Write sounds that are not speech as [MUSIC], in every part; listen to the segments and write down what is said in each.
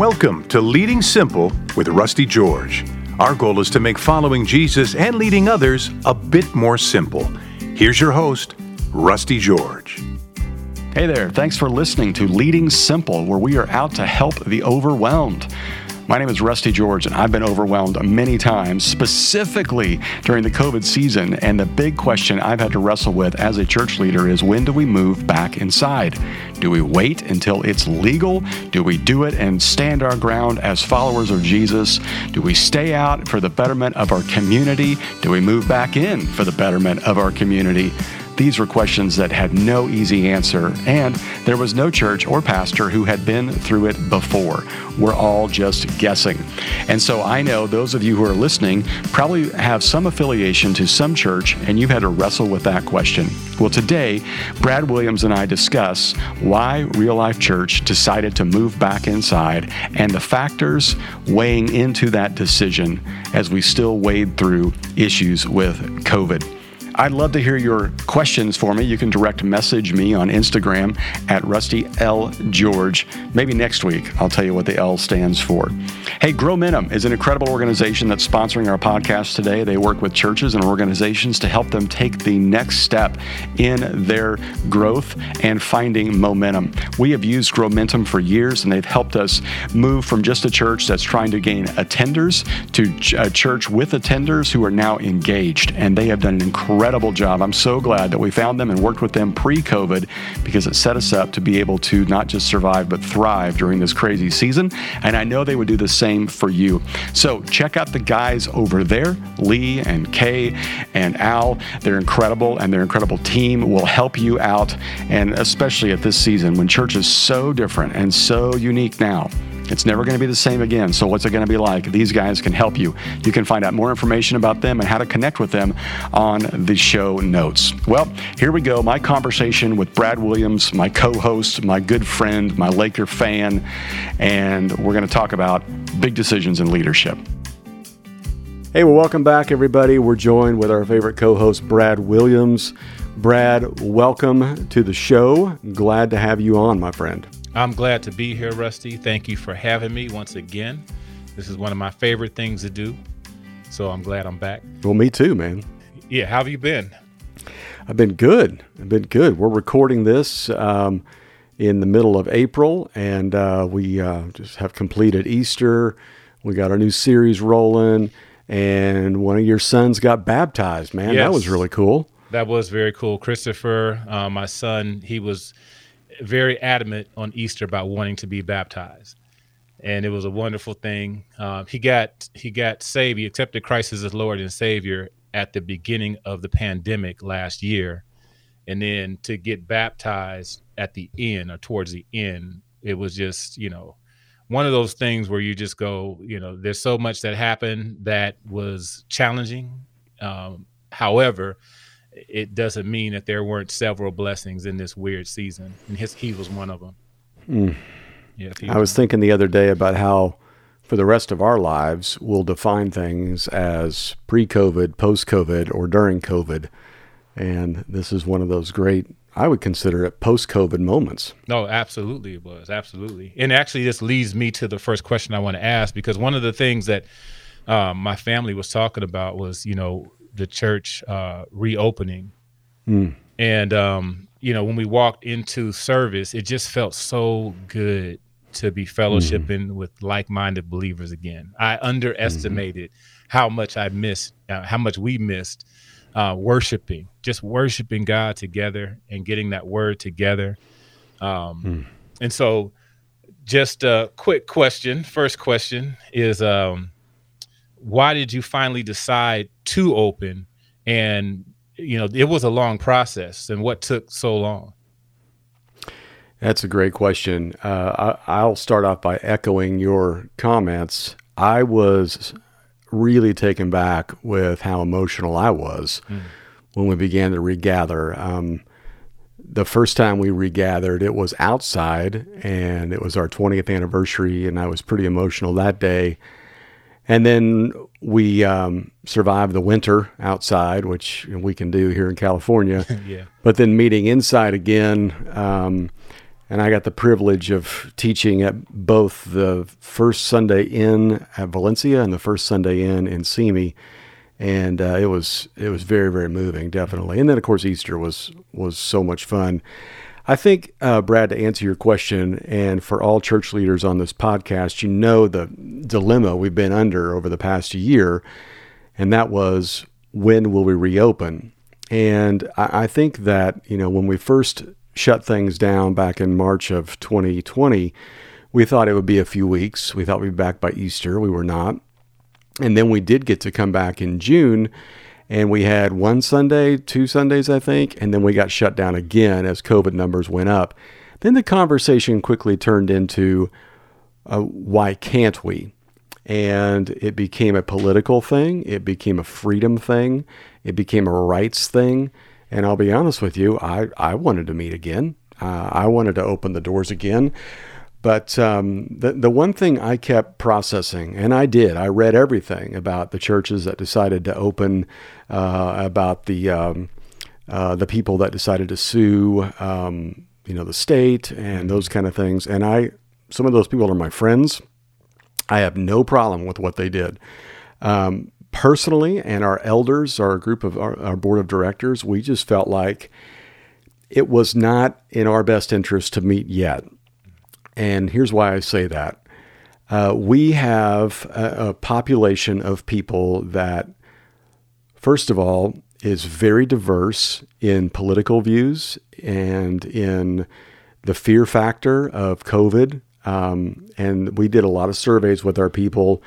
Welcome to Leading Simple with Rusty George. Our goal is to make following Jesus and leading others a bit more simple. Here's your host, Rusty George. Hey there, thanks for listening to Leading Simple, where we are out to help the overwhelmed. My name is Rusty George, and I've been overwhelmed many times, specifically during the COVID season. And the big question I've had to wrestle with as a church leader is when do we move back inside? Do we wait until it's legal? Do we do it and stand our ground as followers of Jesus? Do we stay out for the betterment of our community? Do we move back in for the betterment of our community? These were questions that had no easy answer, and there was no church or pastor who had been through it before. We're all just guessing. And so I know those of you who are listening probably have some affiliation to some church, and you've had to wrestle with that question. Well, today, Brad Williams and I discuss why Real Life Church decided to move back inside and the factors weighing into that decision as we still wade through issues with COVID. I'd love to hear your questions for me. You can direct message me on Instagram at Rusty L. George. Maybe next week I'll tell you what the L stands for. Hey, Growmentum is an incredible organization that's sponsoring our podcast today. They work with churches and organizations to help them take the next step in their growth and finding momentum. We have used Growmentum for years and they've helped us move from just a church that's trying to gain attenders to a church with attenders who are now engaged. And they have done an incredible incredible job. I'm so glad that we found them and worked with them pre COVID because it set us up to be able to not just survive, but thrive during this crazy season. And I know they would do the same for you. So check out the guys over there, Lee and Kay and Al. They're incredible, and their incredible team will help you out. And especially at this season when church is so different and so unique now. It's never going to be the same again. So, what's it going to be like? These guys can help you. You can find out more information about them and how to connect with them on the show notes. Well, here we go. My conversation with Brad Williams, my co host, my good friend, my Laker fan, and we're going to talk about big decisions in leadership. Hey, well, welcome back, everybody. We're joined with our favorite co host, Brad Williams. Brad, welcome to the show. Glad to have you on, my friend. I'm glad to be here, Rusty. Thank you for having me once again. This is one of my favorite things to do. So I'm glad I'm back. Well, me too, man. Yeah, how have you been? I've been good. I've been good. We're recording this um, in the middle of April, and uh, we uh, just have completed Easter. We got our new series rolling, and one of your sons got baptized, man. Yes. That was really cool. That was very cool. Christopher, uh, my son, he was very adamant on Easter about wanting to be baptized, and it was a wonderful thing. Uh, he got he got saved. He accepted Christ as his Lord and Savior at the beginning of the pandemic last year, and then to get baptized at the end or towards the end, it was just you know one of those things where you just go, you know, there's so much that happened that was challenging. Um, however, it doesn't mean that there weren't several blessings in this weird season, and his he was one of them. Mm. Yeah, I was thinking the other day about how, for the rest of our lives, we'll define things as pre-COVID, post-COVID, or during COVID, and this is one of those great. I would consider it post-COVID moments. No, absolutely, it was absolutely, and actually, this leads me to the first question I want to ask because one of the things that um, my family was talking about was, you know, the church uh, reopening. Mm. And, um, you know, when we walked into service, it just felt so good to be fellowshipping mm. with like minded believers again. I underestimated mm-hmm. how much I missed, uh, how much we missed uh, worshiping, just worshiping God together and getting that word together. Um, mm. And so, just a quick question. First question is um, why did you finally decide to open? And you know it was a long process and what took so long? That's a great question. Uh, I, will start off by echoing your comments. I was really taken back with how emotional i was mm. when we began to regather. Um, the first time we regathered it was outside and it was our 20th anniversary and i was pretty emotional that day and then we um, survived the winter outside, which we can do here in California. [LAUGHS] yeah. But then meeting inside again, um, and I got the privilege of teaching at both the first Sunday in at Valencia and the first Sunday in in Simi, and uh, it was it was very very moving, definitely. And then of course Easter was was so much fun. I think, uh, Brad, to answer your question, and for all church leaders on this podcast, you know the dilemma we've been under over the past year, and that was when will we reopen? And I, I think that you know when we first shut things down back in March of 2020, we thought it would be a few weeks. We thought we'd be back by Easter. We were not. And then we did get to come back in June, and we had one Sunday, two Sundays, I think, and then we got shut down again as COVID numbers went up. Then the conversation quickly turned into uh, why can't we? And it became a political thing, it became a freedom thing, it became a rights thing. And I'll be honest with you, I, I wanted to meet again. Uh, I wanted to open the doors again. But um, the, the one thing I kept processing, and I did, I read everything about the churches that decided to open, uh, about the, um, uh, the people that decided to sue, um, you know, the state and those kind of things. And I, some of those people are my friends. I have no problem with what they did. Um, personally and our elders, our group of our, our, board of directors, we just felt like it was not in our best interest to meet yet. And here's why I say that. Uh, we have a, a population of people that, first of all, is very diverse in political views and in the fear factor of COVID. Um, and we did a lot of surveys with our people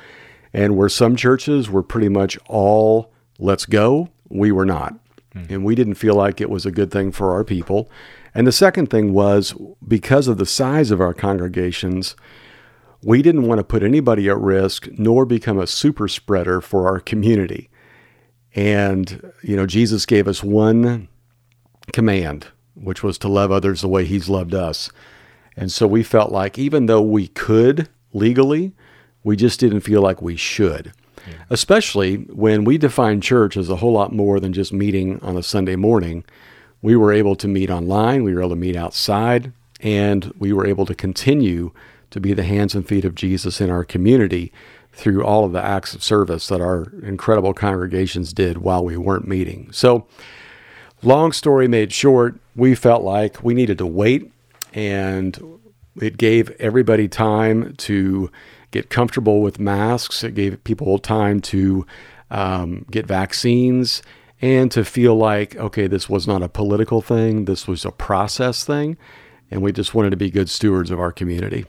and where some churches were pretty much all let's go, we were not. Mm. And we didn't feel like it was a good thing for our people. And the second thing was because of the size of our congregations, we didn't want to put anybody at risk nor become a super spreader for our community. And, you know, Jesus gave us one command, which was to love others the way he's loved us. And so we felt like even though we could legally, we just didn't feel like we should. Yeah. Especially when we define church as a whole lot more than just meeting on a Sunday morning. We were able to meet online, we were able to meet outside, and we were able to continue to be the hands and feet of Jesus in our community through all of the acts of service that our incredible congregations did while we weren't meeting. So, long story made short, we felt like we needed to wait, and it gave everybody time to get comfortable with masks. It gave people time to um, get vaccines and to feel like, okay, this was not a political thing, this was a process thing. And we just wanted to be good stewards of our community.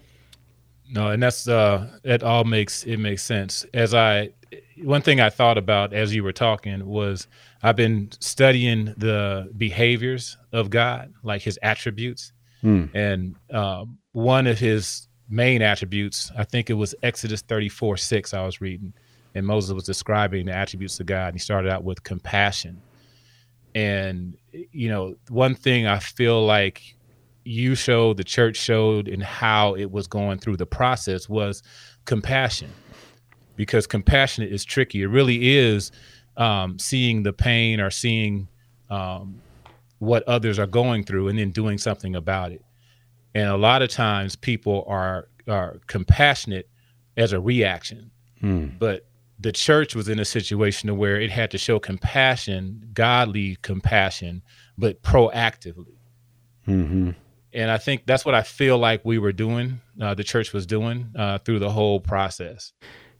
No, and that's uh, it. All makes it makes sense. As I, one thing I thought about as you were talking was I've been studying the behaviors of God, like His attributes, hmm. and uh, one of His main attributes. I think it was Exodus 34 6, I was reading, and Moses was describing the attributes of God. And he started out with compassion. And, you know, one thing I feel like you showed, the church showed, and how it was going through the process was compassion. Because compassion is tricky. It really is um, seeing the pain or seeing um, what others are going through and then doing something about it and a lot of times people are are compassionate as a reaction hmm. but the church was in a situation where it had to show compassion godly compassion but proactively mm-hmm. and i think that's what i feel like we were doing uh, the church was doing uh, through the whole process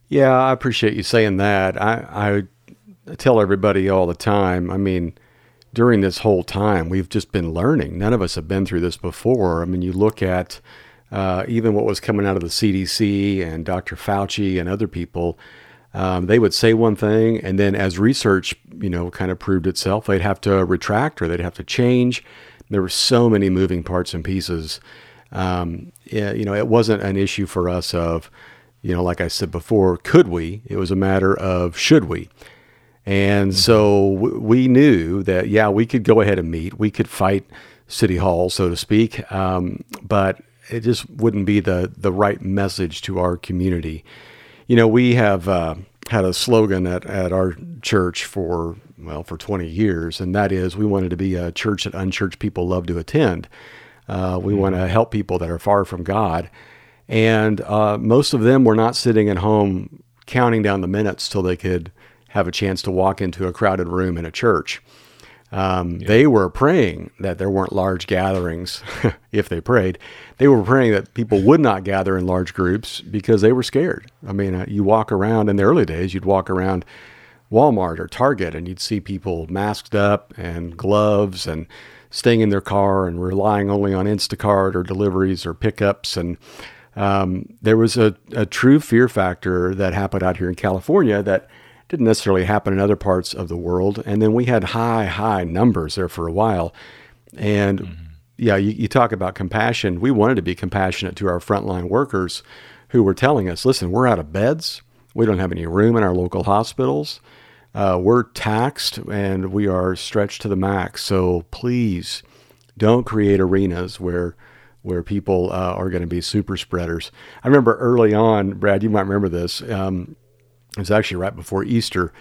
yeah i appreciate you saying that I, I tell everybody all the time i mean during this whole time, we've just been learning. None of us have been through this before. I mean, you look at uh, even what was coming out of the CDC and Dr. Fauci and other people. Um, they would say one thing, and then as research, you know, kind of proved itself, they'd have to retract or they'd have to change. There were so many moving parts and pieces. Um, yeah, you know, it wasn't an issue for us of, you know, like I said before, could we? It was a matter of should we. And mm-hmm. so we knew that, yeah, we could go ahead and meet. We could fight City Hall, so to speak, um, but it just wouldn't be the, the right message to our community. You know, we have uh, had a slogan at, at our church for, well, for 20 years, and that is we wanted to be a church that unchurched people love to attend. Uh, we want to help people that are far from God. And uh, most of them were not sitting at home counting down the minutes till they could have a chance to walk into a crowded room in a church. Um, yeah. They were praying that there weren't large gatherings, [LAUGHS] if they prayed. They were praying that people would not gather in large groups because they were scared. I mean, uh, you walk around in the early days, you'd walk around Walmart or Target and you'd see people masked up and gloves and staying in their car and relying only on Instacart or deliveries or pickups. And um, there was a, a true fear factor that happened out here in California that didn't necessarily happen in other parts of the world. And then we had high, high numbers there for a while. And mm-hmm. yeah, you, you talk about compassion. We wanted to be compassionate to our frontline workers who were telling us, listen, we're out of beds. We don't have any room in our local hospitals. Uh, we're taxed and we are stretched to the max. So please don't create arenas where where people uh, are going to be super spreaders. I remember early on, Brad, you might remember this. Um, it was actually right before Easter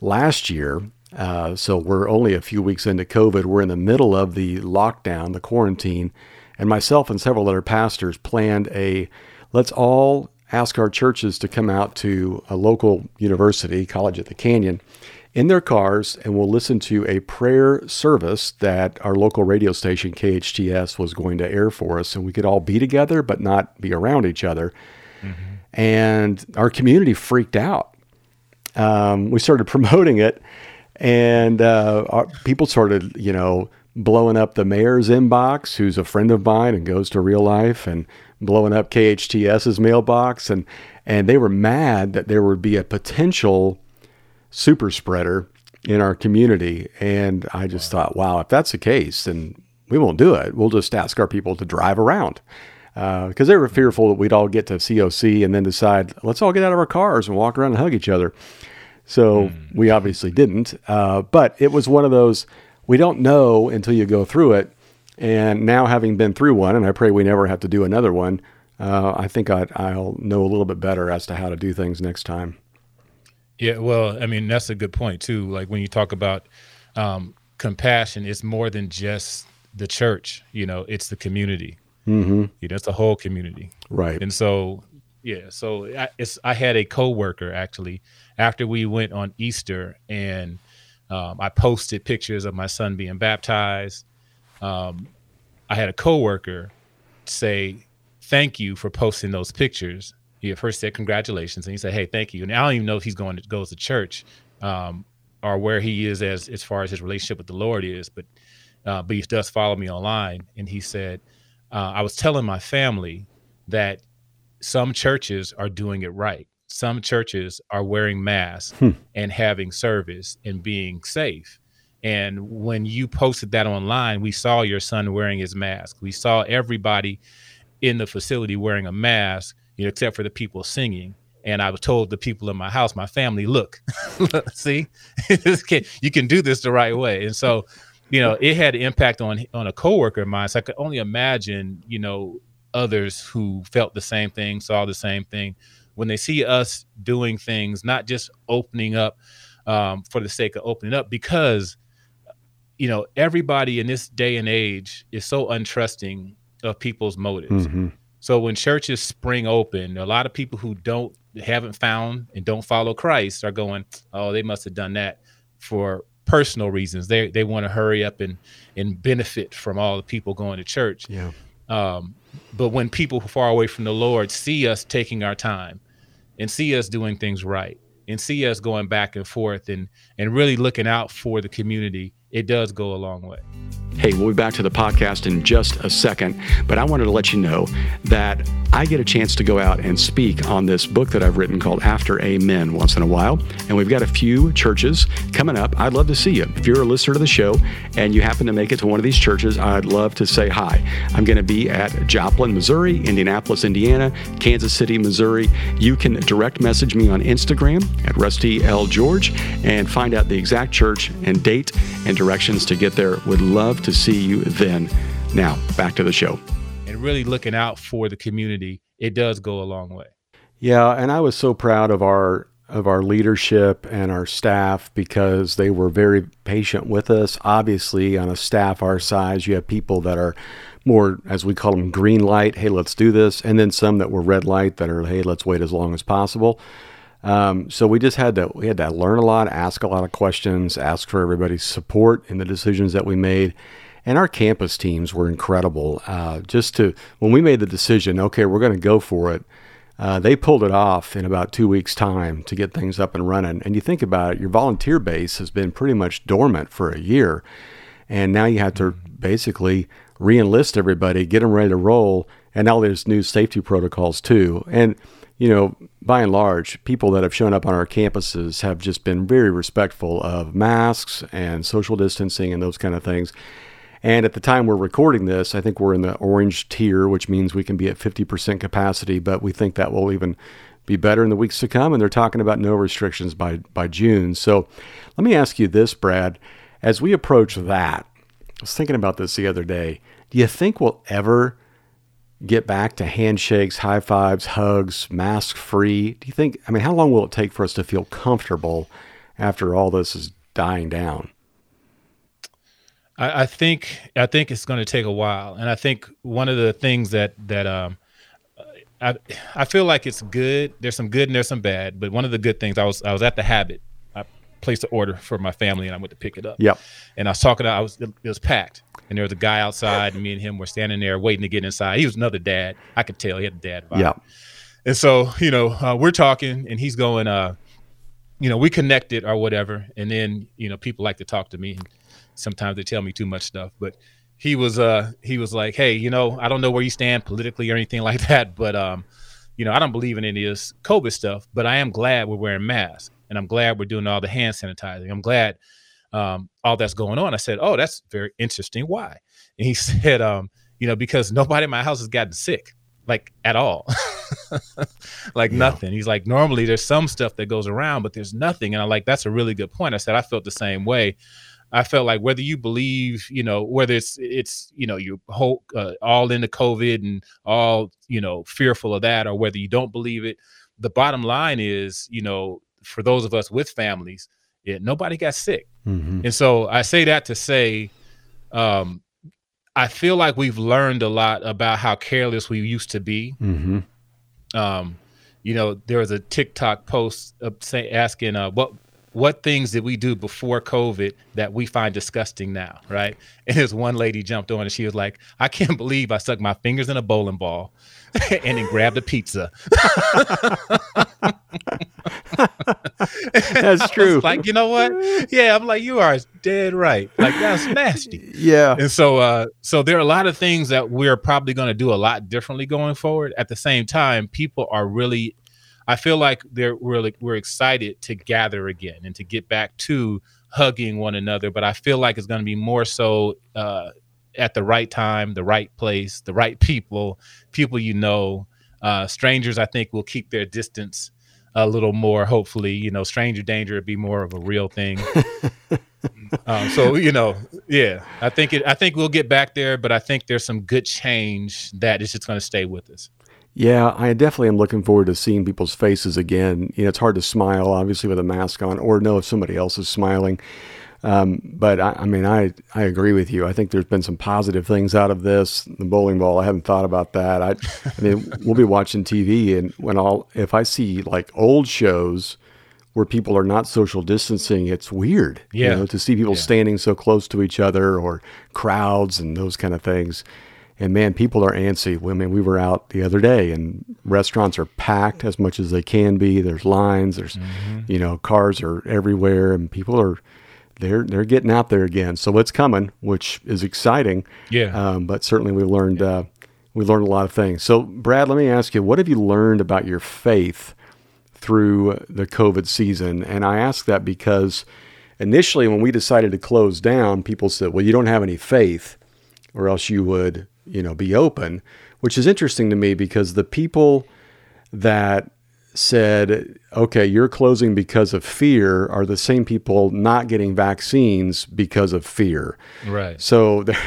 last year. Uh, so we're only a few weeks into COVID. We're in the middle of the lockdown, the quarantine, and myself and several other pastors planned a let's all ask our churches to come out to a local university, College of the Canyon, in their cars, and we'll listen to a prayer service that our local radio station, KHTS, was going to air for us. And we could all be together, but not be around each other. Mm-hmm. And our community freaked out um, we started [LAUGHS] promoting it, and uh, our, people started, you know, blowing up the mayor's inbox, who's a friend of mine and goes to real life, and blowing up KHTS's mailbox, and and they were mad that there would be a potential super spreader in our community, and I just wow. thought, wow, if that's the case, then we won't do it. We'll just ask our people to drive around because uh, they were fearful that we'd all get to COC and then decide, let's all get out of our cars and walk around and hug each other. So mm. we obviously didn't. Uh, but it was one of those, we don't know until you go through it. And now, having been through one, and I pray we never have to do another one, uh, I think i will know a little bit better as to how to do things next time. Yeah, well, I mean, that's a good point, too. Like when you talk about um, compassion, it's more than just the church, you know, it's the community. Mm-hmm. Know, it's the whole community. Right. And so, yeah, so I, it's, I had a coworker actually after we went on Easter and um, I posted pictures of my son being baptized. Um, I had a coworker say, "Thank you for posting those pictures." He first said congratulations, and he said, "Hey, thank you." And I don't even know if he's going to goes to church um, or where he is as as far as his relationship with the Lord is, but uh, but he does follow me online. And he said, uh, "I was telling my family that some churches are doing it right." some churches are wearing masks hmm. and having service and being safe. And when you posted that online, we saw your son wearing his mask. We saw everybody in the facility wearing a mask, you know, except for the people singing. And I was told the people in my house, my family, look, [LAUGHS] see, [LAUGHS] you can do this the right way. And so, you know, it had an impact on on a coworker of mine. So I could only imagine, you know, others who felt the same thing, saw the same thing when they see us doing things, not just opening up um, for the sake of opening up, because you know everybody in this day and age is so untrusting of people's motives. Mm-hmm. So when churches spring open, a lot of people who don't haven't found and don't follow Christ are going, "Oh, they must have done that for personal reasons. They they want to hurry up and and benefit from all the people going to church." Yeah. Um, but when people far away from the Lord see us taking our time and see us doing things right and see us going back and forth and and really looking out for the community, it does go a long way. Hey, we'll be back to the podcast in just a second, but I wanted to let you know that I get a chance to go out and speak on this book that I've written called After Amen once in a while. And we've got a few churches coming up. I'd love to see you. If you're a listener to the show and you happen to make it to one of these churches, I'd love to say hi. I'm going to be at Joplin, Missouri, Indianapolis, Indiana, Kansas City, Missouri. You can direct message me on Instagram at Rusty L. George and find out the exact church and date and directions to get there. Would love to see you then. Now, back to the show. Really looking out for the community, it does go a long way. Yeah, and I was so proud of our of our leadership and our staff because they were very patient with us. Obviously, on a staff our size, you have people that are more, as we call them, green light. Hey, let's do this, and then some that were red light that are, hey, let's wait as long as possible. Um, so we just had to we had to learn a lot, ask a lot of questions, ask for everybody's support in the decisions that we made. And our campus teams were incredible. Uh, just to when we made the decision, okay, we're going to go for it. Uh, they pulled it off in about two weeks' time to get things up and running. And you think about it, your volunteer base has been pretty much dormant for a year, and now you have to basically re-enlist everybody, get them ready to roll. And now there's new safety protocols too. And you know, by and large, people that have shown up on our campuses have just been very respectful of masks and social distancing and those kind of things. And at the time we're recording this, I think we're in the orange tier, which means we can be at 50% capacity, but we think that will even be better in the weeks to come. And they're talking about no restrictions by, by June. So let me ask you this, Brad. As we approach that, I was thinking about this the other day. Do you think we'll ever get back to handshakes, high fives, hugs, mask free? Do you think, I mean, how long will it take for us to feel comfortable after all this is dying down? I, I think I think it's going to take a while, and I think one of the things that that um, I I feel like it's good. There's some good and there's some bad, but one of the good things I was I was at the Habit. I placed an order for my family, and I went to pick it up. Yep. And I was talking. I was it was packed, and there was a guy outside, and me and him were standing there waiting to get inside. He was another dad. I could tell he had a dad vibe. Yeah. And so you know uh, we're talking, and he's going. uh you know, we connected or whatever, and then you know people like to talk to me. And, sometimes they tell me too much stuff, but he was uh he was like, hey, you know, I don't know where you stand politically or anything [LAUGHS] like that, but um, you know, I don't believe in any of this COVID stuff, but I am glad we're wearing masks and I'm glad we're doing all the hand sanitizing. I'm glad um, all that's going on. I said, oh, that's very interesting. Why? And he [LAUGHS] said, um, you know, because nobody in my house has gotten sick, like at all, [LAUGHS] like yeah. nothing. He's like, normally there's some stuff that goes around, but there's nothing. And I'm like, that's a really good point. I said, I felt the same way. I felt like whether you believe, you know, whether it's it's you know you whole uh, all into COVID and all you know fearful of that, or whether you don't believe it, the bottom line is, you know, for those of us with families, yeah, nobody got sick, mm-hmm. and so I say that to say, um, I feel like we've learned a lot about how careless we used to be. Mm-hmm. Um, you know, there was a TikTok post of say, asking uh, what what things did we do before COVID that we find disgusting now, right? [LAUGHS] And this one lady jumped on and she was like, I can't believe I stuck my fingers in a bowling ball [LAUGHS] and then grabbed a pizza. [LAUGHS] that's true. Like, you know what? Yeah, I'm like, you are dead right. Like that's nasty. Yeah. And so uh so there are a lot of things that we're probably gonna do a lot differently going forward. At the same time, people are really I feel like they're really we're excited to gather again and to get back to hugging one another. But I feel like it's going to be more so uh, at the right time, the right place, the right people, people you know. Uh, strangers, I think, will keep their distance a little more. Hopefully, you know, stranger danger would be more of a real thing. [LAUGHS] um, so you know, yeah, I think it. I think we'll get back there, but I think there's some good change that is just going to stay with us. Yeah, I definitely am looking forward to seeing people's faces again. You know, it's hard to smile, obviously, with a mask on, or know if somebody else is smiling. Um, but I, I, mean, I I agree with you. I think there's been some positive things out of this. The bowling ball, I haven't thought about that. I, I mean, [LAUGHS] we'll be watching TV, and when I'll if I see like old shows where people are not social distancing, it's weird. Yeah. You know, to see people yeah. standing so close to each other or crowds and those kind of things. And man, people are antsy. I mean, we were out the other day, and restaurants are packed as much as they can be. There's lines. There's, mm-hmm. you know, cars are everywhere, and people are they're they're getting out there again. So it's coming, which is exciting. Yeah. Um, but certainly we learned yeah. uh, we learned a lot of things. So Brad, let me ask you, what have you learned about your faith through the COVID season? And I ask that because initially when we decided to close down, people said, "Well, you don't have any faith." Or else you would you know, be open, which is interesting to me because the people that said, okay, you're closing because of fear are the same people not getting vaccines because of fear. Right. So [LAUGHS] there,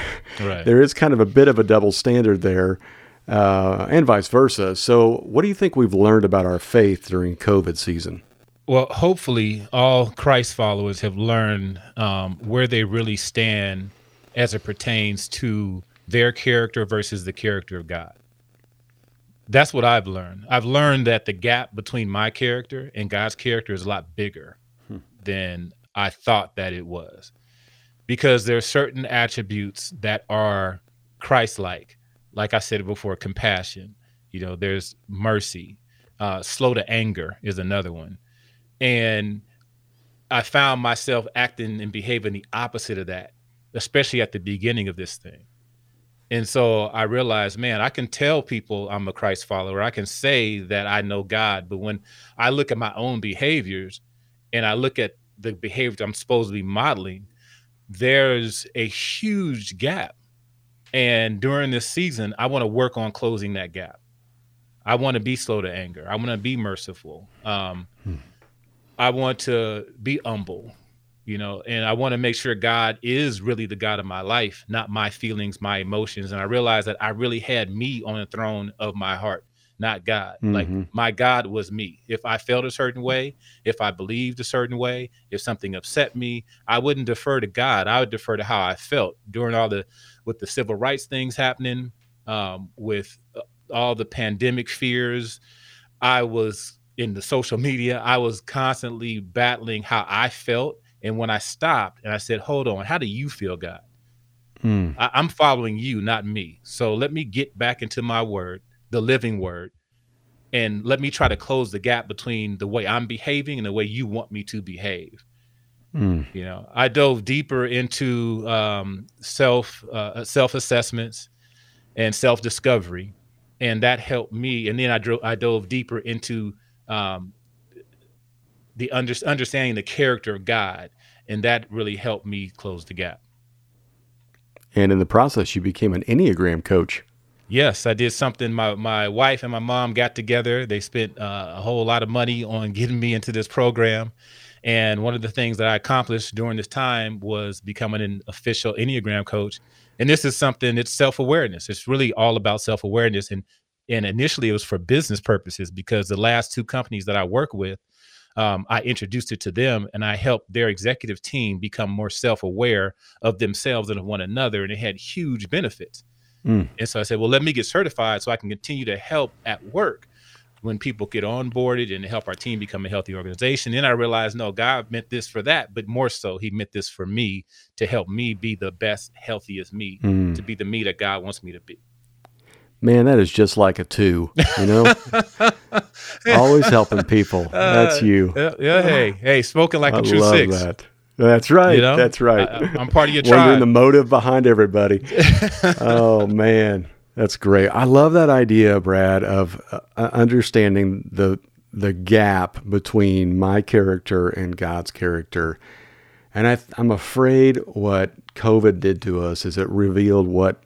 right. there is kind of a bit of a double standard there. Uh, and vice versa. So, what do you think we've learned about our faith during COVID season? Well, hopefully, all Christ followers have learned um, where they really stand as it pertains to their character versus the character of God. That's what I've learned. I've learned that the gap between my character and God's character is a lot bigger hmm. than I thought that it was. Because there are certain attributes that are Christ like. Like I said before, compassion. You know, there's mercy. Uh, slow to anger is another one. And I found myself acting and behaving the opposite of that, especially at the beginning of this thing. And so I realized, man, I can tell people I'm a Christ follower. I can say that I know God. But when I look at my own behaviors and I look at the behavior I'm supposed to be modeling, there's a huge gap. And during this season, I want to work on closing that gap. I want to be slow to anger. I want to be merciful. Um, hmm. I want to be humble you know and i want to make sure god is really the god of my life not my feelings my emotions and i realized that i really had me on the throne of my heart not god. Mm-hmm. like my god was me. If i felt a certain way if i believed a certain way if something upset me i wouldn't defer to god. I would defer to how i felt during all the with the civil rights things happening um, with uh, all the pandemic fears. I was in the social media. I was constantly battling how i felt and when I stopped and I said, hold on, how do you feel, God? Hmm. I, I'm following you, not me. So let me get back into my word, the living word, and let me try to close the gap between the way I'm behaving and the way you want me to behave. Mm. You know, I dove deeper into um, self uh, self assessments and self discovery, and that helped me. And then I drove I dove deeper into um, the under, understanding the character of God and that really helped me close the gap. And in the process, you became an Enneagram coach. Yes, I did something. My my wife and my mom got together. They spent uh, a whole lot of money on [LAUGHS] getting me into this program. And one of the things that I accomplished during this time was becoming an official Enneagram coach. And this is something it's self-awareness. It's really all about self-awareness. And and initially it was for business purposes because the last two companies that I work with, um, I introduced it to them and I helped their executive team become more self aware of themselves and of one another. And it had huge benefits. Mm. And so I said, well, let me get certified so I can continue to help at work when people get onboarded and help our team become a healthy organization. Then I realized, no, God meant this for that, but more so, He meant this for me to help me be the best, healthiest me, mm. to be the me that God wants me to be. Man, that is just like a two, you know? [LAUGHS] Always helping people. That's uh, you. Uh, yeah, hey, hey, smoking like I a true love six. That. That's right. You know? That's right. I, am part of your [LAUGHS] tribe. Wondering the motive behind everybody. [LAUGHS] oh man, that's great. I love that idea, Brad, of uh, understanding the the gap between my character and God's character. And I, I'm afraid what COVID did to us is it revealed what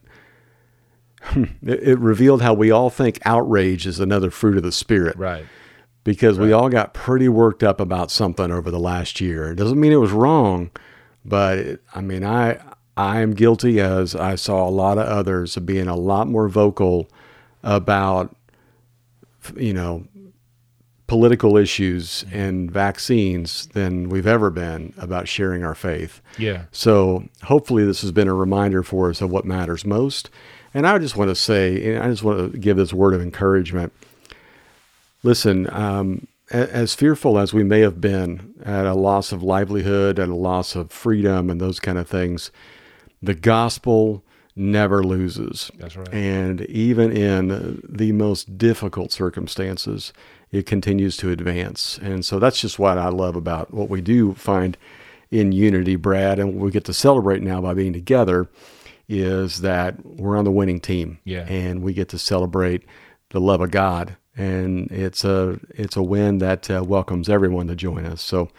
Hmm. it, it revealed how we all think outrage is another fruit of the spirit. Right. Because right. we all got pretty worked up about something over the last year. It doesn't mean it was wrong, but it, I mean, I I am guilty as I saw a lot of others of being a lot more vocal about you know political issues and vaccines than we've ever been about sharing our faith. Yeah. So hopefully this has been a reminder for us of what matters most and I just want to say, I just want to give this word of encouragement. Listen, um, as fearful as we may have been at a loss of livelihood and a loss of freedom and those kind of things, the gospel never loses. That's right. And even in the most difficult circumstances, it continues to advance. And so that's just what I love about what we do find in unity, Brad, and we get to celebrate now by being together is that we're on the winning team. Yeah. And we get to celebrate the love of God. And it's a it's a win that uh, welcomes everyone to join us. So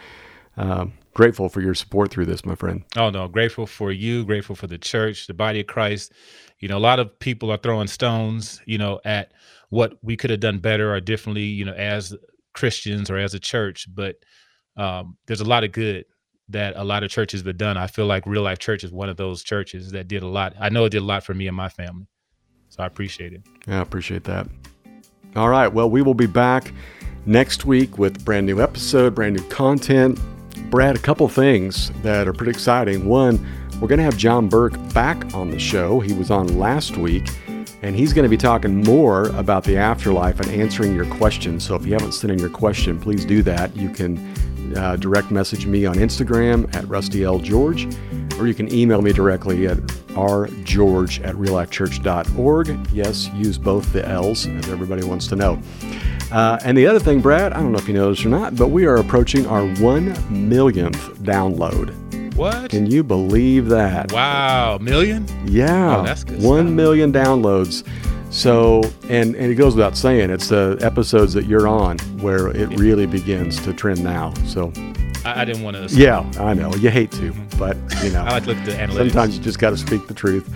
um, grateful for your support through this, my friend. Oh no, grateful for you, grateful for the church, the body of Christ. You know, a lot of people are throwing stones, you know, at what we could have done better or differently, you know, as Christians or as a church. But um, there's a lot of good that a lot of churches have done. I feel like Real Life Church is one of those churches that did a lot. I know it did a lot for me and my family. So I appreciate it. Yeah, I appreciate that. All right. Well, we will be back next week with brand new episode, brand new content. Brad, a couple things that are pretty exciting. One, We're going to have John Burke back on the show. He was on last week, and he's going to be talking more about the afterlife and answering your questions. So if you haven't sent in your question, please do that. You can uh, direct message me on Instagram at RustyLGeorge, or you can email me directly at rgeorge at reallifechurch.org. Yes, use both the L's, as everybody wants to know. Uh, and the other thing, Brad, I don't know if you know this or not, but we are approaching our one millionth download. What? Can you believe that? Wow, million? Yeah, Oh, that's good one stuff. million downloads. So, and and it goes without saying, it's the episodes that you're on where it really begins to trend now. So, I, I didn't want to. yeah, I know you hate to, but you know, I like to look at the analytics. sometimes you just got to speak the truth.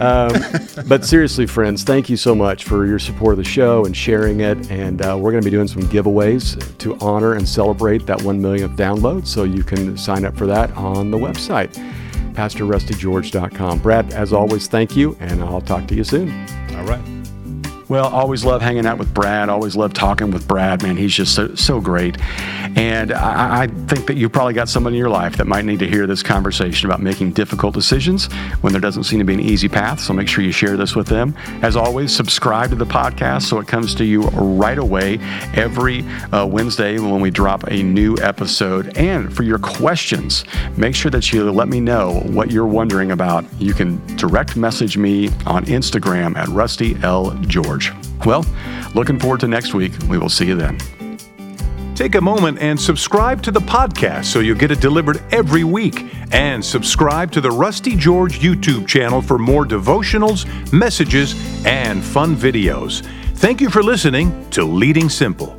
Um, [LAUGHS] but seriously, friends, thank you so much for your support of the show and sharing it. And uh, we're going to be doing some giveaways to honor and celebrate that 1 millionth download. So you can sign up for that on the website, PastorRustyGeorge.com. Brad, as always, thank you, and I'll talk to you soon. All right. Well, always love hanging out with Brad. Always love talking with Brad. Man, he's just so, so great. And I, I think that you probably got someone in your life that might need to hear this conversation about making difficult decisions when there doesn't seem to be an easy path. So make sure you share this with them. As always, subscribe to the podcast so it comes to you right away every uh, Wednesday when we drop a new episode. And for your questions, make sure that you let me know what you're wondering about. You can direct message me on Instagram at Rusty L. George. Well, looking forward to next week. We will see you then. Take a moment and subscribe to the podcast so you'll get it delivered every week. And subscribe to the Rusty George YouTube channel for more devotionals, messages, and fun videos. Thank you for listening to Leading Simple.